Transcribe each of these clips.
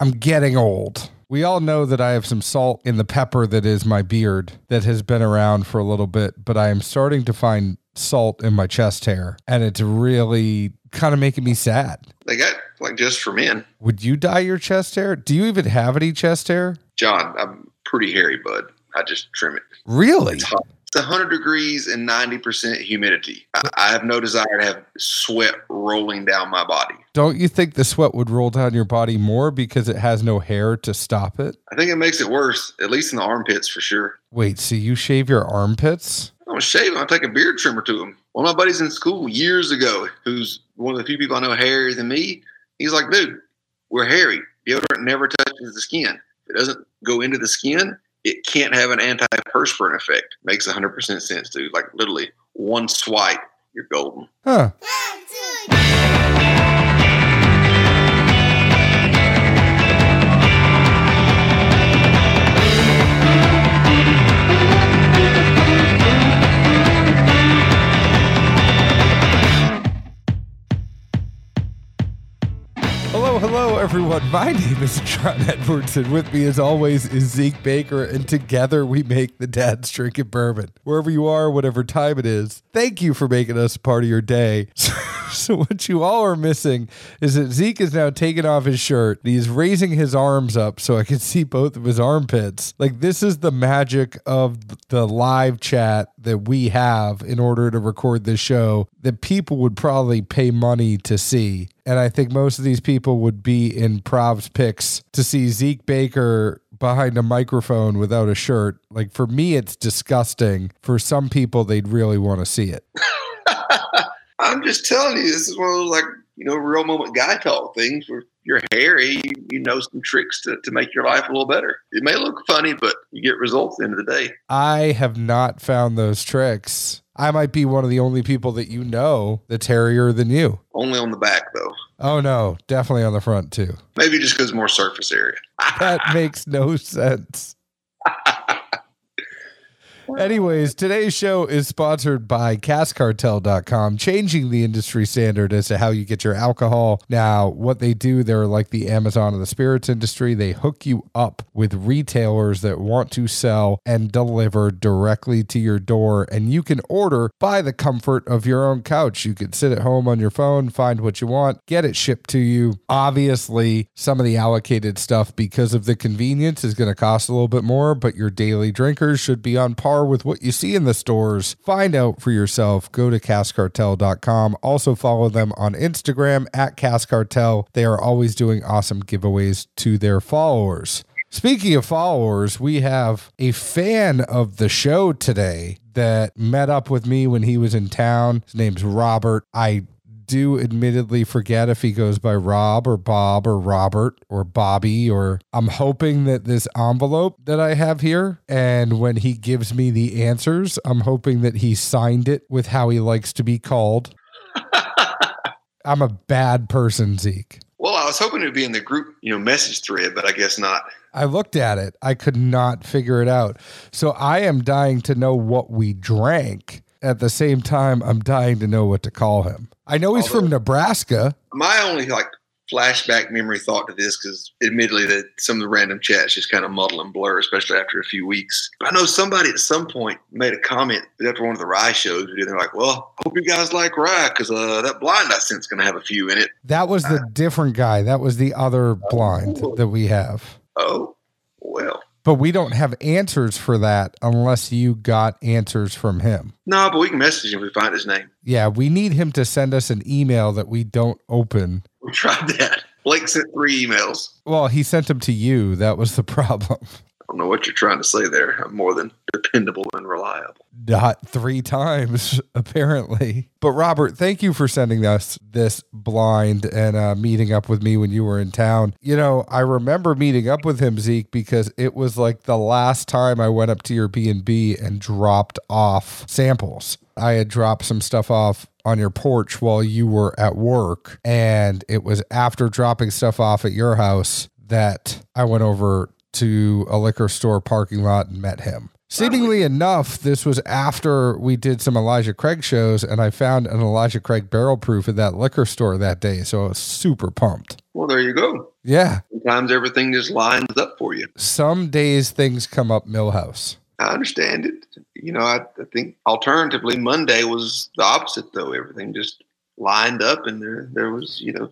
I'm getting old. We all know that I have some salt in the pepper that is my beard that has been around for a little bit, but I am starting to find salt in my chest hair and it's really kind of making me sad. They got like just for men. Would you dye your chest hair? Do you even have any chest hair? John, I'm pretty hairy, bud. I just trim it. Really? It's hot. It's 100 degrees and 90% humidity. I, I have no desire to have sweat rolling down my body. Don't you think the sweat would roll down your body more because it has no hair to stop it? I think it makes it worse, at least in the armpits for sure. Wait, so you shave your armpits? I don't shave them. I take a beard trimmer to them. One of my buddies in school years ago, who's one of the few people I know hairier than me, he's like, dude, we're hairy. Deodorant never touches the skin. It doesn't go into the skin, it can't have an antiperspirant effect. Makes 100% sense, dude. Like literally one swipe, you're golden. Huh. Everyone. My name is John Edwards, and with me, as always, is Zeke Baker, and together we make the Dad's Drinking Bourbon. Wherever you are, whatever time it is, thank you for making us part of your day. So, what you all are missing is that Zeke is now taking off his shirt. He's raising his arms up so I can see both of his armpits. Like, this is the magic of the live chat that we have in order to record this show that people would probably pay money to see. And I think most of these people would be in Prov's picks to see Zeke Baker behind a microphone without a shirt. Like for me, it's disgusting. For some people, they'd really want to see it. I'm just telling you, this is one of those like, you know, real moment guy talk things where you're hairy, you, you know some tricks to, to make your life a little better. It may look funny, but you get results at the end of the day. I have not found those tricks. I might be one of the only people that you know that's hairier than you. Only on the back though. Oh no, definitely on the front too. Maybe just because more surface area. That makes no sense. Anyways, today's show is sponsored by CaskCartel.com, changing the industry standard as to how you get your alcohol. Now, what they do, they're like the Amazon of the spirits industry. They hook you up with retailers that want to sell and deliver directly to your door, and you can order by the comfort of your own couch. You can sit at home on your phone, find what you want, get it shipped to you. Obviously, some of the allocated stuff, because of the convenience, is going to cost a little bit more, but your daily drinkers should be on par with what you see in the stores. Find out for yourself. Go to caskcartel.com. Also follow them on Instagram at caskcartel. They are always doing awesome giveaways to their followers. Speaking of followers, we have a fan of the show today that met up with me when he was in town. His name's Robert. I do admittedly forget if he goes by Rob or Bob or Robert or Bobby or I'm hoping that this envelope that I have here and when he gives me the answers, I'm hoping that he signed it with how he likes to be called. I'm a bad person, Zeke. Well, I was hoping it would be in the group, you know, message thread, but I guess not. I looked at it. I could not figure it out. So I am dying to know what we drank. At the same time, I'm dying to know what to call him. I know he's from Nebraska. My only like flashback memory thought to this, because admittedly that some of the random chats just kind of muddle and blur, especially after a few weeks. I know somebody at some point made a comment after one of the rye shows. did, They're like, "Well, hope you guys like rye because uh, that blind I sent's going to have a few in it." That was the different guy. That was the other blind that we have. Oh, well, But we don't have answers for that unless you got answers from him. no, but we can message him if we find his name. Yeah, we need him to send us an email that we don't open. We tried that. Blake sent three emails. Well, he sent them to you. That was the problem. I don't know what you're trying to say there. I'm more than dependable and reliable. Not three times, apparently. But Robert, thank you for sending us this blind and uh, meeting up with me when you were in town. You know, I remember meeting up with him, Zeke, because it was like the last time I went up to your B and B and dropped off samples. I had dropped some stuff off on your porch while you were at work, and it was after dropping stuff off at your house that I went over to a liquor store parking lot and met him. Seemingly enough, this was after we did some Elijah Craig shows, and I found an Elijah Craig barrel proof at that liquor store that day. So I was super pumped. Well, there you go. Yeah. Sometimes everything just lines up for you. Some days things come up Milhouse. I understand it. You know, I, I think alternatively, Monday was the opposite, though. Everything just lined up, and there there was, you know,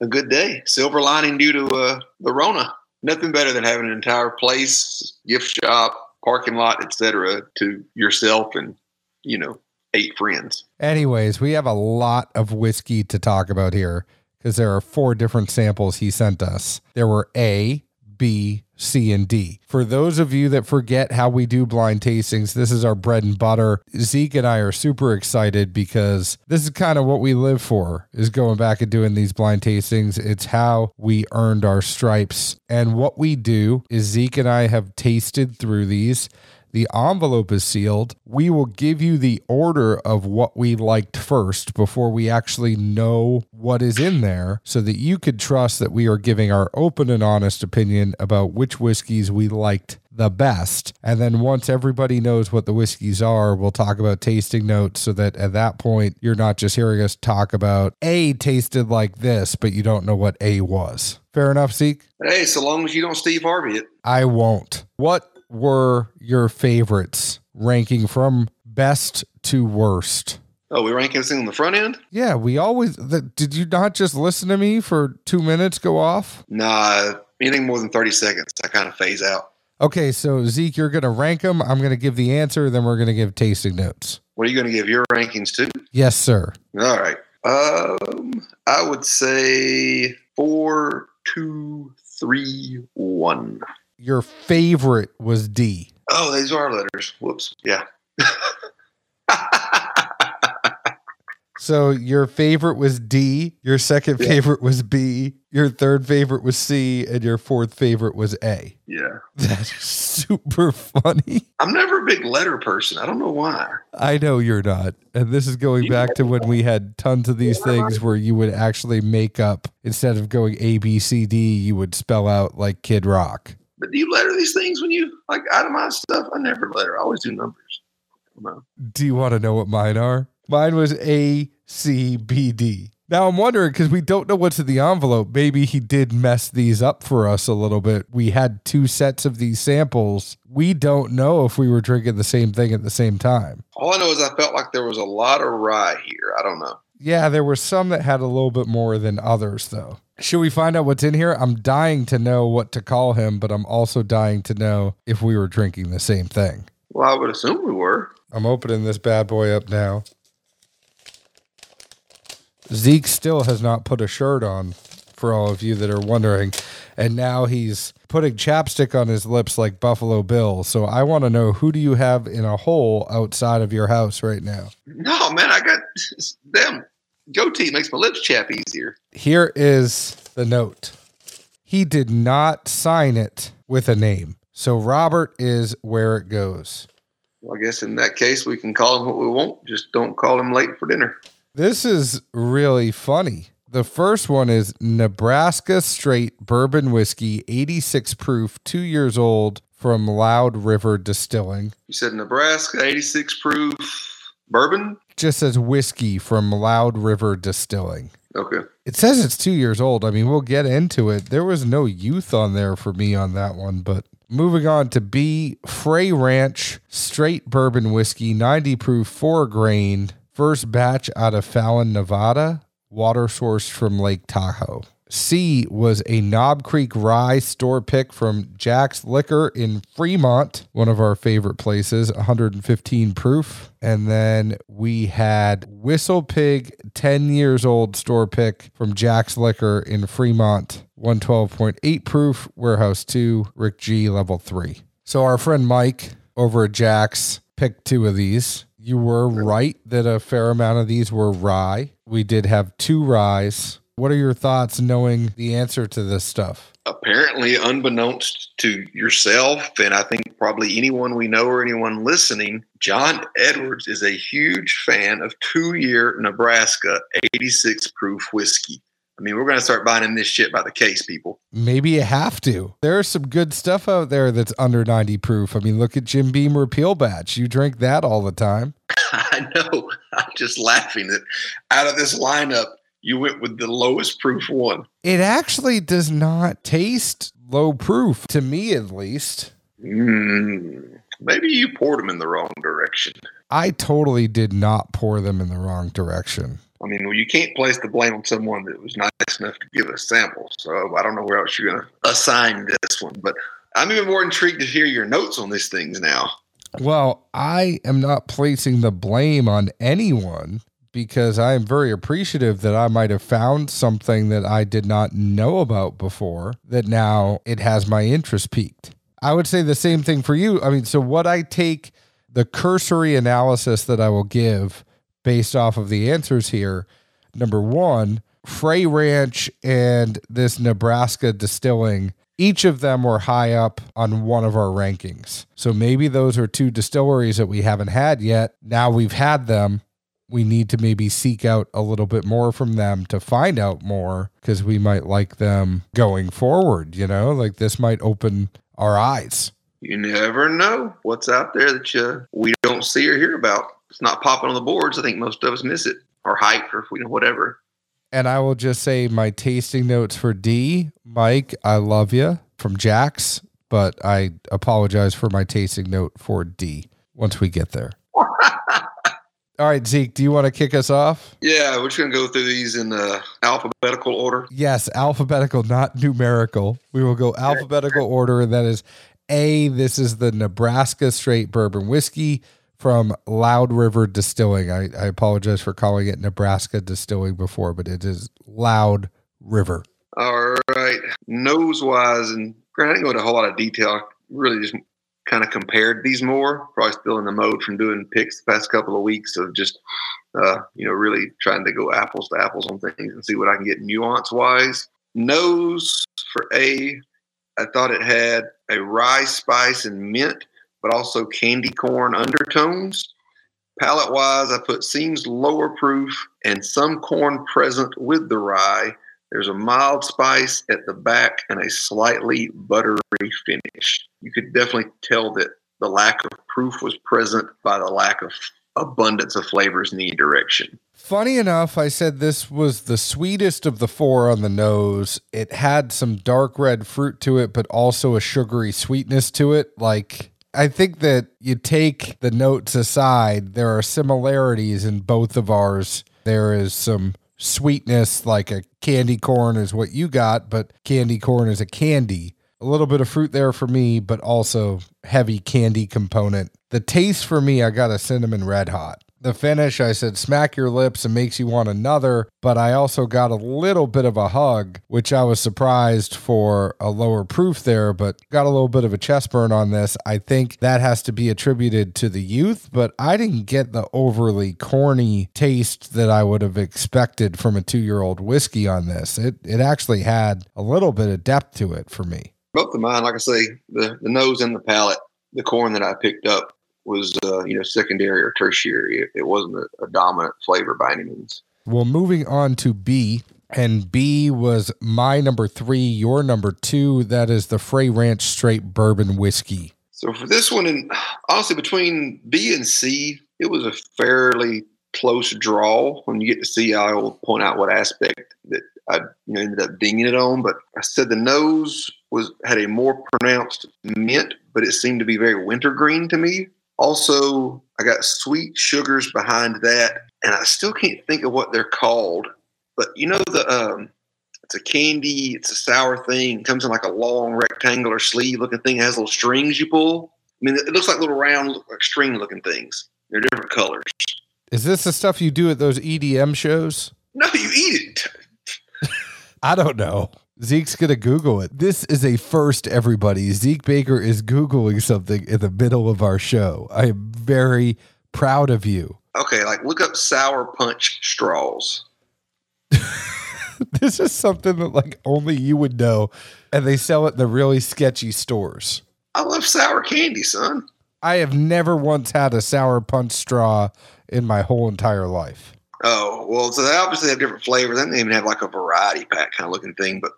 a good day. Silver lining due to uh, the Rona. Nothing better than having an entire place, gift shop, parking lot, etc., to yourself and you know eight friends. Anyways, we have a lot of whiskey to talk about here because there are four different samples he sent us. There were A, B, C, and D. For those of you that forget how we do blind tastings, this is our bread and butter. Zeke and I are super excited because this is kind of what we live for is going back and doing these blind tastings. It's how we earned our stripes. And what we do is Zeke and I have tasted through these. The envelope is sealed. We will give you the order of what we liked first before we actually know what is in there so that you could trust that we are giving our open and honest opinion about which whiskeys we liked the best. And then once everybody knows what the whiskeys are, we'll talk about tasting notes so that at that point, you're not just hearing us talk about A tasted like this, but you don't know what A was. Fair enough, Zeke? Hey, so long as you don't Steve Harvey it. I won't. What were your favorites ranking from best to worst? Oh, we rank everything on the front end? Yeah, we always. The, did you not just listen to me for two minutes go off? Nah, anything more than 30 seconds, I kind of phase out. Okay, so Zeke, you're going to rank them. I'm going to give the answer, then we're going to give tasting notes. What are you going to give your rankings to? Yes, sir. All right. Um, I would say four, two, three, one. Your favorite was D. Oh, these are letters. Whoops. Yeah. So your favorite was D, your second Yeah. favorite was B, your third favorite was C, and your fourth favorite was A. yeah. That's super funny. I'm never a big letter person. I don't know why. I know you're not. And this is going back to when we had tons of these things where you would actually make up, instead of going A, B, C, D, you would spell out like Kid Rock. But do you letter these things when you like itemize stuff? I never letter. I always do numbers. I. Do you want to know what mine are? Mine was A, C, B, D. Now I'm wondering because we don't know what's in the envelope. Maybe he did mess these up for us a little bit. We had two sets of these samples. We don't know if we were drinking the same thing at the same time. All I know is I felt like there was a lot of rye here. I don't know. Yeah, there were some that had a little bit more than others, though. Should we find out what's in here? I'm dying to know what to call him, but I'm also dying to know if we were drinking the same thing. Well, I would assume we were. I'm opening this bad boy up now. Zeke still has not put a shirt on for all of you that are wondering. And now he's putting chapstick on his lips like Buffalo Bill. So I want to know who do you have in a hole outside of your house right now? No, man, I got them. Goatee makes my lips chap easier. Here is the note. He did not sign it with a name. So Robert is where it goes. Well, I guess in that case, we can call him what we want. Just don't call him late for dinner. This is really funny. The first one is Nebraska Straight Bourbon Whiskey, 86 proof, two years old from Loud River Distilling. You said Nebraska, 86 proof bourbon. Just says whiskey from Loud River Distilling. Okay. It says it's two years old. I mean, we'll get into it. There was no youth on there for me on that one, but moving on to B Frey Ranch Straight Bourbon Whiskey, 90 proof, four grain, first batch out of Fallon, Nevada, water sourced from Lake Tahoe. C was a Knob Creek Rye store pick from Jack's Liquor in Fremont, one of our favorite places, 115 proof. And then we had Whistle Pig, 10 years old store pick from Jack's Liquor in Fremont, 112.8 proof, Warehouse 2, Rick G, level 3. So our friend Mike over at Jack's picked two of these. You were right that a fair amount of these were rye. We did have two ryes. What are your thoughts knowing the answer to this stuff? Apparently, unbeknownst to yourself, and I think probably anyone we know or anyone listening, John Edwards is a huge fan of two year Nebraska 86 proof whiskey. I mean, we're going to start buying this shit by the case, people. Maybe you have to. There's some good stuff out there that's under 90 proof. I mean, look at Jim Beam Repeal Batch. You drink that all the time. I know. I'm just laughing that out of this lineup, you went with the lowest proof one. It actually does not taste low proof, to me at least. Mm, maybe you poured them in the wrong direction. I totally did not pour them in the wrong direction. I mean, well, you can't place the blame on someone that was nice enough to give a sample. So I don't know where else you're going to assign this one. But I'm even more intrigued to hear your notes on these things now. Well, I am not placing the blame on anyone because I am very appreciative that I might have found something that I did not know about before that now it has my interest peaked. I would say the same thing for you. I mean, so what I take the cursory analysis that I will give based off of the answers here number one, Frey Ranch and this Nebraska distilling, each of them were high up on one of our rankings. So maybe those are two distilleries that we haven't had yet. Now we've had them. We need to maybe seek out a little bit more from them to find out more because we might like them going forward. You know, like this might open our eyes. You never know what's out there that you, we don't see or hear about. It's not popping on the boards. I think most of us miss it or hype or you know whatever. And I will just say my tasting notes for D, Mike, I love you from Jack's, but I apologize for my tasting note for D once we get there. All right, Zeke, do you want to kick us off? Yeah, we're just going to go through these in uh, alphabetical order. Yes, alphabetical, not numerical. We will go alphabetical order, and that is A, this is the Nebraska straight bourbon whiskey from Loud River Distilling. I, I apologize for calling it Nebraska Distilling before, but it is Loud River. All right. Nose wise, and granted, I didn't go into a whole lot of detail. I really just kind of compared these more. Probably still in the mode from doing picks the past couple of weeks of just, uh, you know, really trying to go apples to apples on things and see what I can get nuance wise. Nose for A, I thought it had a rye spice and mint, but also candy corn undertones. Palette wise, I put seems lower proof and some corn present with the rye. There's a mild spice at the back and a slightly buttery finish. You could definitely tell that the lack of proof was present by the lack of abundance of flavors in either direction. Funny enough, I said this was the sweetest of the four on the nose. It had some dark red fruit to it, but also a sugary sweetness to it. Like, I think that you take the notes aside, there are similarities in both of ours. There is some sweetness, like a candy corn is what you got, but candy corn is a candy. A little bit of fruit there for me, but also heavy candy component. The taste for me, I got a cinnamon red hot. The finish, I said, smack your lips and makes you want another, but I also got a little bit of a hug, which I was surprised for a lower proof there, but got a little bit of a chest burn on this. I think that has to be attributed to the youth, but I didn't get the overly corny taste that I would have expected from a two year old whiskey on this. It, it actually had a little bit of depth to it for me. Both of mine, like I say, the, the nose and the palate, the corn that I picked up was uh, you know secondary or tertiary. It, it wasn't a, a, dominant flavor by any means. Well, moving on to B, and B was my number three, your number two. That is the Frey Ranch Straight Bourbon Whiskey. So for this one, and honestly, between B and C, it was a fairly close draw. When you get to C, I will point out what aspect that I you know, ended up dinging it on. But I said the nose was had a more pronounced mint, but it seemed to be very wintergreen to me. Also, I got sweet sugars behind that, and I still can't think of what they're called. But you know the um, it's a candy, it's a sour thing. It comes in like a long rectangular sleeve looking thing. It has little strings you pull. I mean, it looks like little round, like string looking things. They're different colors. Is this the stuff you do at those EDM shows? No, you eat it. I don't know. Zeke's gonna Google it. This is a first, everybody. Zeke Baker is Googling something in the middle of our show. I am very proud of you. Okay, like look up sour punch straws. this is something that like only you would know, and they sell it in the really sketchy stores. I love sour candy, son. I have never once had a sour punch straw in my whole entire life. Oh well, so they obviously have different flavors. They didn't even have like a variety pack kind of looking thing. But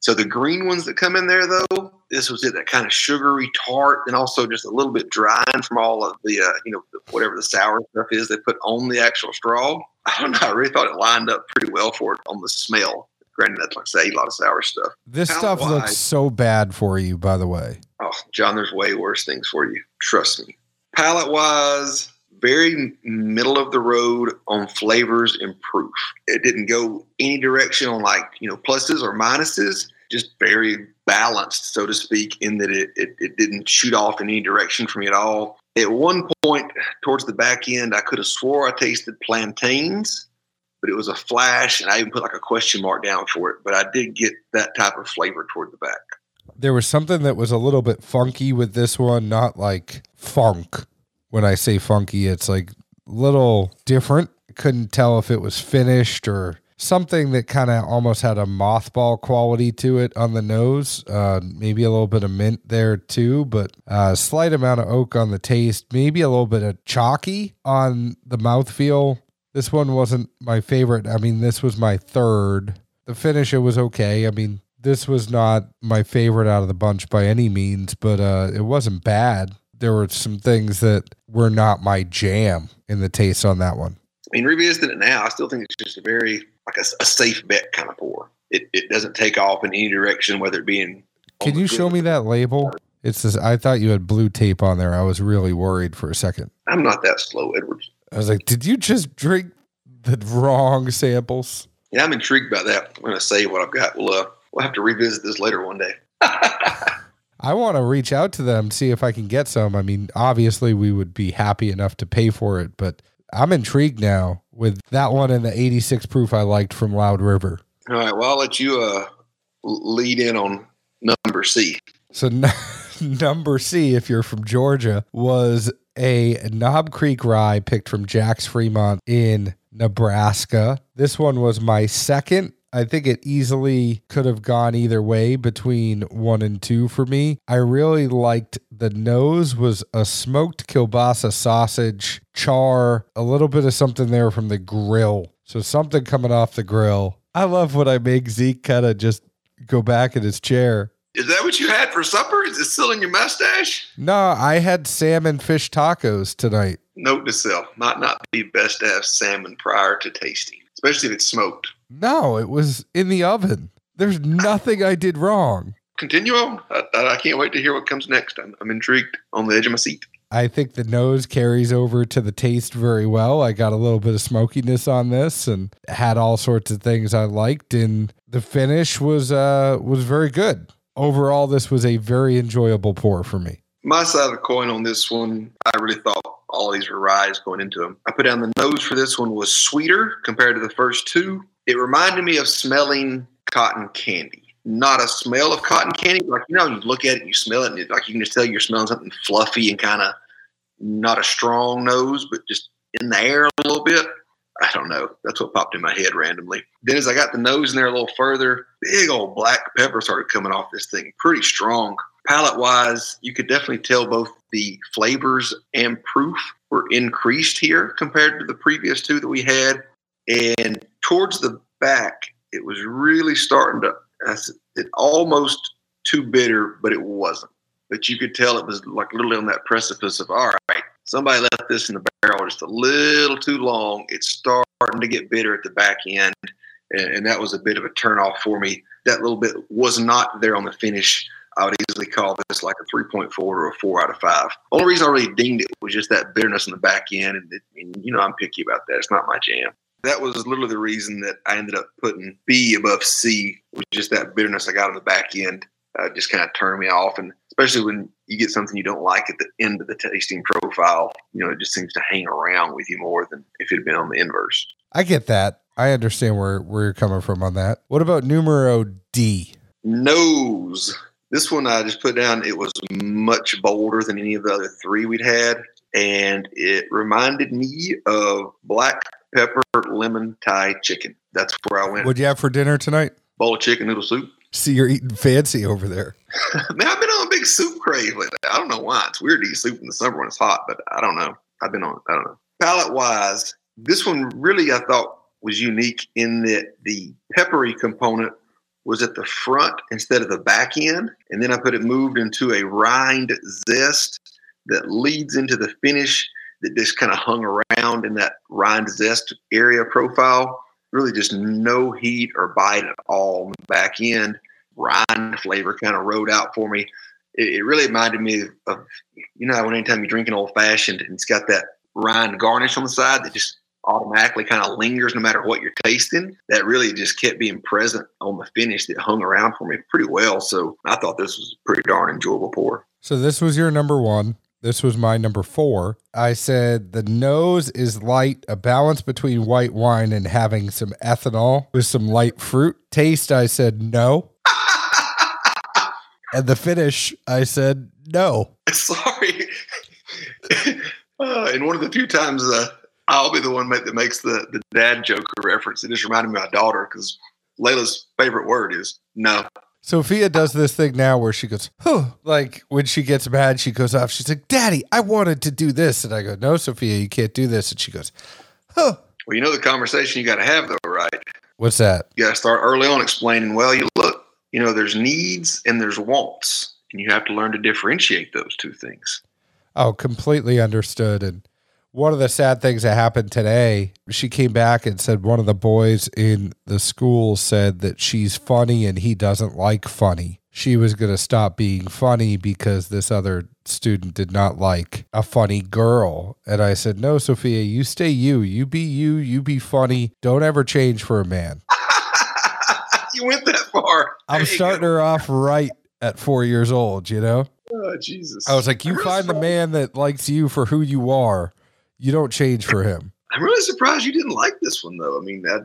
so the green ones that come in there though, this was it. That kind of sugary tart, and also just a little bit drying from all of the uh, you know whatever the sour stuff is they put on the actual straw. I don't know. I really thought it lined up pretty well for it on the smell. Granted, that's like I say, a lot of sour stuff. This stuff looks so bad for you, by the way. Oh, John, there's way worse things for you. Trust me. Palate wise, very middle of the road on flavors and proof. It didn't go any direction on like, you know, pluses or minuses, just very balanced, so to speak, in that it, it, it didn't shoot off in any direction for me at all. At one point towards the back end, I could have swore I tasted plantains, but it was a flash, and I even put like a question mark down for it. But I did get that type of flavor toward the back. There was something that was a little bit funky with this one, not like funk. When I say funky, it's like little different. Couldn't tell if it was finished or something that kind of almost had a mothball quality to it on the nose. Uh, maybe a little bit of mint there too, but a slight amount of oak on the taste. Maybe a little bit of chalky on the mouthfeel. This one wasn't my favorite. I mean, this was my third. The finish, it was okay. I mean, this was not my favorite out of the bunch by any means, but uh, it wasn't bad. There were some things that were not my jam in the taste on that one. I mean, revisiting it now, I still think it's just a very like a, a safe bet kind of pour. It, it doesn't take off in any direction, whether it be in. Can you show me that label? It's this, I thought you had blue tape on there. I was really worried for a second. I'm not that slow, Edwards. I was like, did you just drink the wrong samples? Yeah, I'm intrigued by that. I'm going to say what I've got. We'll uh, we'll have to revisit this later one day. I want to reach out to them, see if I can get some. I mean, obviously, we would be happy enough to pay for it, but I'm intrigued now with that one and the 86 proof I liked from Loud River. All right. Well, I'll let you uh, lead in on number C. So, n- number C, if you're from Georgia, was a Knob Creek rye picked from Jack's Fremont in Nebraska. This one was my second. I think it easily could have gone either way between one and two for me. I really liked the nose was a smoked kielbasa sausage, char, a little bit of something there from the grill. So something coming off the grill. I love when I make Zeke kind of just go back in his chair. Is that what you had for supper? Is it still in your mustache? No, I had salmon fish tacos tonight. Note to self: might not be best to have salmon prior to tasting, especially if it's smoked. No, it was in the oven. There's nothing I did wrong. Continue on. I, I can't wait to hear what comes next. I'm, I'm intrigued on the edge of my seat. I think the nose carries over to the taste very well. I got a little bit of smokiness on this and had all sorts of things I liked and the finish was uh was very good. Overall this was a very enjoyable pour for me. My side of the coin on this one, I really thought all these were ryes going into them. I put down the nose for this one was sweeter compared to the first two. It reminded me of smelling cotton candy. Not a smell of cotton candy, like you know, you look at it, you smell it, and it, like you can just tell you're smelling something fluffy and kind of not a strong nose, but just in the air a little bit. I don't know. That's what popped in my head randomly. Then as I got the nose in there a little further, big old black pepper started coming off this thing, pretty strong. Palate wise, you could definitely tell both the flavors and proof were increased here compared to the previous two that we had. And towards the back, it was really starting to, it almost too bitter, but it wasn't. But you could tell it was like literally on that precipice of, all right, somebody left this in the barrel just a little too long. It's starting to get bitter at the back end. And, and that was a bit of a turnoff for me. That little bit was not there on the finish. I would easily call this like a 3.4 or a 4 out of 5. Only reason I really dinged it was just that bitterness in the back end. And, it, and you know, I'm picky about that. It's not my jam. That was literally the reason that I ended up putting B above C, was just that bitterness I got on the back end. Uh, just kind of turned me off. And especially when you get something you don't like at the end of the tasting profile, you know, it just seems to hang around with you more than if it had been on the inverse. I get that. I understand where, where you're coming from on that. What about numero D? Nose. This one I just put down, it was much bolder than any of the other three we'd had. And it reminded me of black pepper lemon Thai chicken. That's where I went. What'd you have for dinner tonight? Bowl of chicken noodle soup. See, you're eating fancy over there. Man, I've been on a big soup crave lately. I don't know why. It's weird to eat soup in the summer when it's hot, but I don't know. I've been on, I don't know. Palate wise, This one really, I thought, was unique in that the peppery component was at the front instead of the back end. And then I put it moved into a rind zest that leads into the finish that just kind of hung around in that rind zest area profile. Really just no heat or bite at all on the back end. Rind flavor kind of rode out for me. It, it really reminded me of, you know, when anytime you drink an old fashioned and it's got that rind garnish on the side that just automatically kind of lingers no matter what you're tasting. That really just kept being present on the finish that hung around for me pretty well. So I thought this was pretty darn enjoyable pour. So this was your number one. This was my number four. I said the nose is light, a balance between white wine and having some ethanol with some light fruit. Taste, I said no. and the finish, I said no. Sorry. uh, and one of the few times uh, I'll be the one that makes the, the dad joke reference. It just reminded me of my daughter because Layla's favorite word is no. Sophia does this thing now where she goes, huh. Like when she gets mad, she goes off. She's like, Daddy, I wanted to do this. And I go, No, Sophia, you can't do this. And she goes, Huh. Well, you know the conversation you got to have, though, right? What's that? You got to start early on explaining, well, you look, you know, there's needs and there's wants, and you have to learn to differentiate those two things. Oh, completely understood. And one of the sad things that happened today, she came back and said one of the boys in the school said that she's funny and he doesn't like funny. She was going to stop being funny because this other student did not like a funny girl. And I said, No, Sophia, you stay you. You be you. You be funny. Don't ever change for a man. you went that far. I'm starting her off right at four years old, you know? Oh, Jesus. I was like, You find the man that likes you for who you are you don't change for him. I'm really surprised you didn't like this one, though. I mean, I,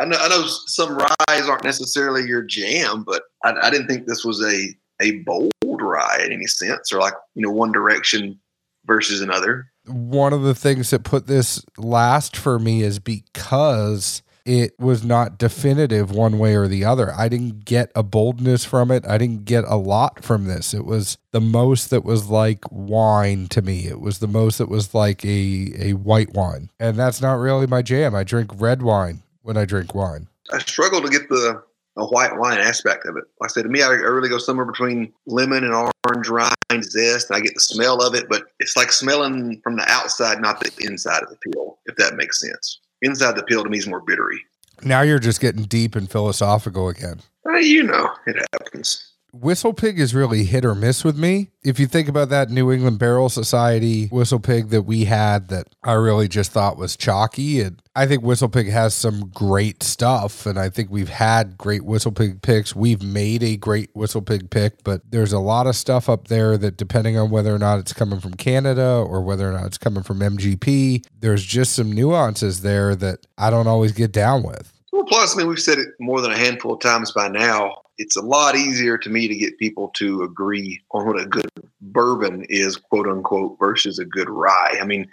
I know, I know some ryes aren't necessarily your jam, but I, I didn't think this was a a bold rye in any sense, or like you know, one direction versus another. One of the things that put this last for me is because it was not definitive one way or the other. I didn't get a boldness from it. I didn't get a lot from this. It was the most that was like wine to me. It was the most that was like a, a white wine. And that's not really my jam. I drink red wine when I drink wine. I struggle to get the a white wine aspect of it. Like I said, to me, I, really go somewhere between lemon and orange rind zest. I get the smell of it, but it's like smelling from the outside, not the inside of the peel, if that makes sense. Inside the pill to me is more bittery. Now you're just getting deep and philosophical again. Uh, you know, it happens. Whistle Pig is really hit or miss with me. If you think about that New England Barrel Society Whistle Pig that we had that I really just thought was chalky, and I think Whistle Pig has some great stuff, and I think we've had great Whistle Pig picks. We've made a great Whistle Pig pick, but there's a lot of stuff up there that, depending on whether or not it's coming from Canada or whether or not it's coming from MGP, there's just some nuances there that I don't always get down with. Well, plus, I mean, we've said it more than a handful of times by now it's a lot easier to me to get people to agree on what a good bourbon is, quote unquote, versus a good rye. I mean,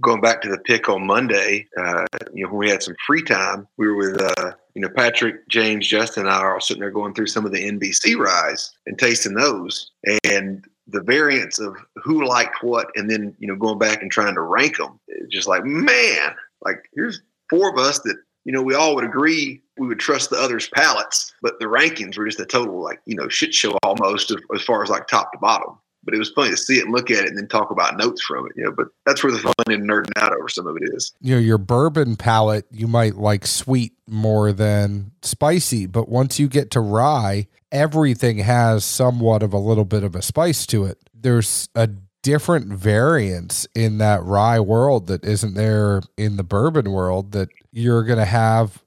going back to the pick on Monday, uh, you know, when we had some free time, we were with, uh, you know, Patrick, James, Justin, and I are all sitting there going through some of the NBC ryes and tasting those. And the variance of who liked what, and then, you know, going back and trying to rank them, just like, man, like here's four of us that you know, we all would agree we would trust the others' palates, but the rankings were just a total like, you know, shit show almost as far as like top to bottom. But it was funny to see it and look at it and then talk about notes from it, you know. But that's where the fun and nerding out over some of it is. You know, your bourbon palate, you might like sweet more than spicy, but once you get to rye, everything has somewhat of a little bit of a spice to it. There's a different variants in that rye world that isn't there in the bourbon world that you're going to have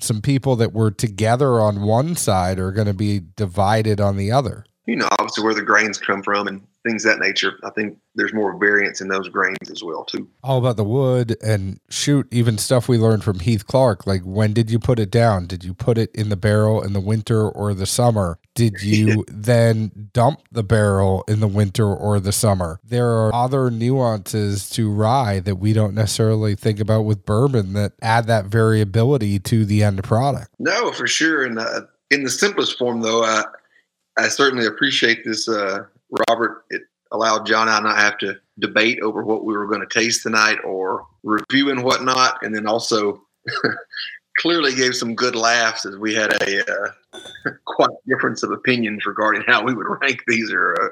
some people that were together on one side are going to be divided on the other. You know, obviously where the grains come from and things that nature. I think there's more variance in those grains as well too. All about the wood and shoot, even stuff we learned from Heath Clark. Like when did you put it down? Did you put it in the barrel in the winter or the summer? Did you then dump the barrel in the winter or the summer? There are other nuances to rye that we don't necessarily think about with bourbon that add that variability to the end product. No, for sure. And uh, in the simplest form, though, I, I certainly appreciate this uh, Robert, it, allowed John and I not have to debate over what we were going to taste tonight or review and whatnot. And then also clearly gave some good laughs as we had a uh, quite difference of opinions regarding how we would rank these or uh,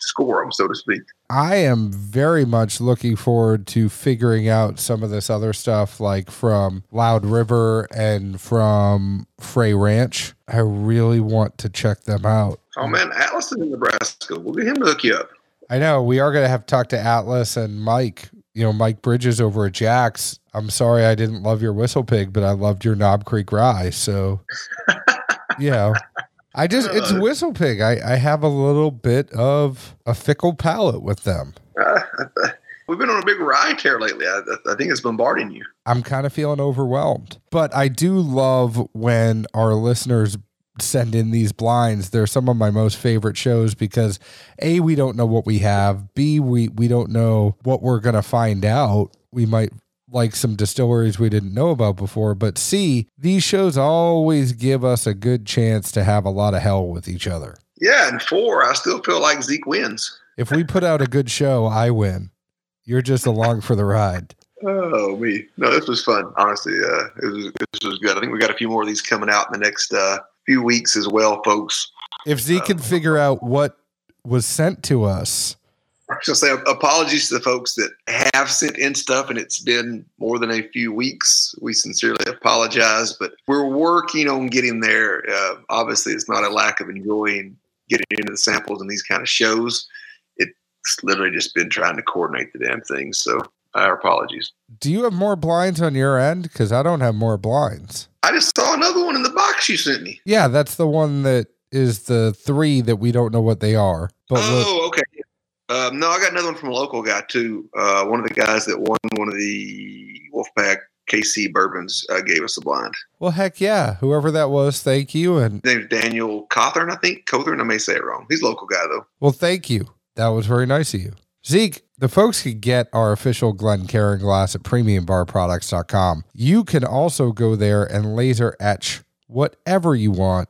score them, so to speak. I am very much looking forward to figuring out some of this other stuff, like from Loud River and from Frey Ranch. I really want to check them out. Oh man, Atlas is in Nebraska. We'll get him to hook you up. I know we are going to have to talk to Atlas and Mike. You know, Mike Bridges over at Jack's. I'm sorry I didn't love your whistle pig, but I loved your Knob Creek rye. So, you know, I just it's whistle pig. I I have a little bit of a fickle palate with them. Uh, we've been on a big rye tear lately. I, I think it's bombarding you. I'm kind of feeling overwhelmed, but I do love when our listeners send in these blinds. They're some of my most favorite shows because A, we don't know what we have. B, we, we don't know what we're going to find out. We might like some distilleries we didn't know about before. But C, these shows always give us a good chance to have a lot of hell with each other. Yeah, and four, I still feel like Zeke wins. If we put out a good show, I win. You're just along for the ride. Oh me, no, this was fun. Honestly, uh, it was this was good. I think we got a few more of these coming out in the next uh, few weeks as well, folks. If Zeke can figure out what was sent to us, I was say apologies to the folks that have sent in stuff and it's been more than a few weeks. We sincerely apologize, but we're working on getting there. Uh, obviously, it's not a lack of enjoying getting into the samples and these kind of shows. It's literally just been trying to coordinate the damn thing. So, our apologies. Do you have more blinds on your end? Because I don't have more blinds. I just saw another one in the box you sent me. Yeah, that's the one that is the three that we don't know what they are. But oh, okay. Um, no, I got another one from a local guy too. Uh, one of the guys that won one of the Wolfpack KC bourbons uh, gave us a blind. Well, heck yeah, whoever that was, thank you. And His name's Daniel Cawthorn, I think. Cawthorn, I may say it wrong. He's a local guy though. Well, thank you. That was very nice of you. Zeke, the folks can get our official Glencairn glass at premiumbarproducts.com. You can also go there and laser etch whatever you want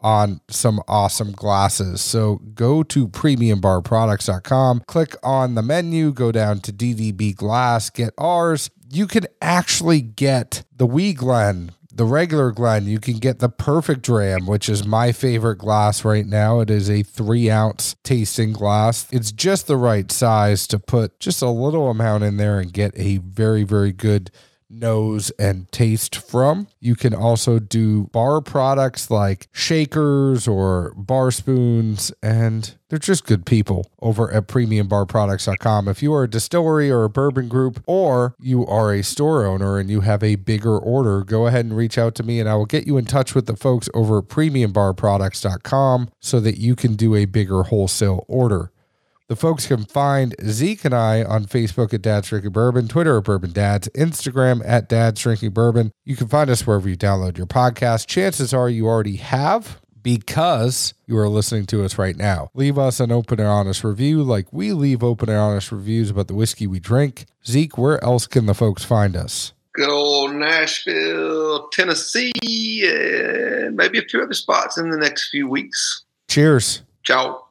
on some awesome glasses. So go to premiumbarproducts.com, click on the menu, go down to DDB glass, get ours. You can actually get the Wee Glen the regular Glen, you can get the perfect dram, which is my favorite glass right now. It is a three ounce tasting glass. It's just the right size to put just a little amount in there and get a very, very good nose and taste from. You can also do bar products like shakers or bar spoons, and they're just good people over at premiumbarproducts.com. If you are a distillery or a bourbon group, or you are a store owner and you have a bigger order, go ahead and reach out to me and I will get you in touch with the folks over at premiumbarproducts.com so that you can do a bigger wholesale order. The folks can find Zeke and I on Facebook at Dad's Drinking Bourbon, Twitter at Bourbon Dads, Instagram at Dad's Drinking Bourbon. You can find us wherever you download your podcast. Chances are you already have because you are listening to us right now. Leave us an open and honest review like we leave open and honest reviews about the whiskey we drink. Zeke, where else can the folks find us? Good old Nashville, Tennessee, and maybe a few other spots in the next few weeks. Cheers. Ciao.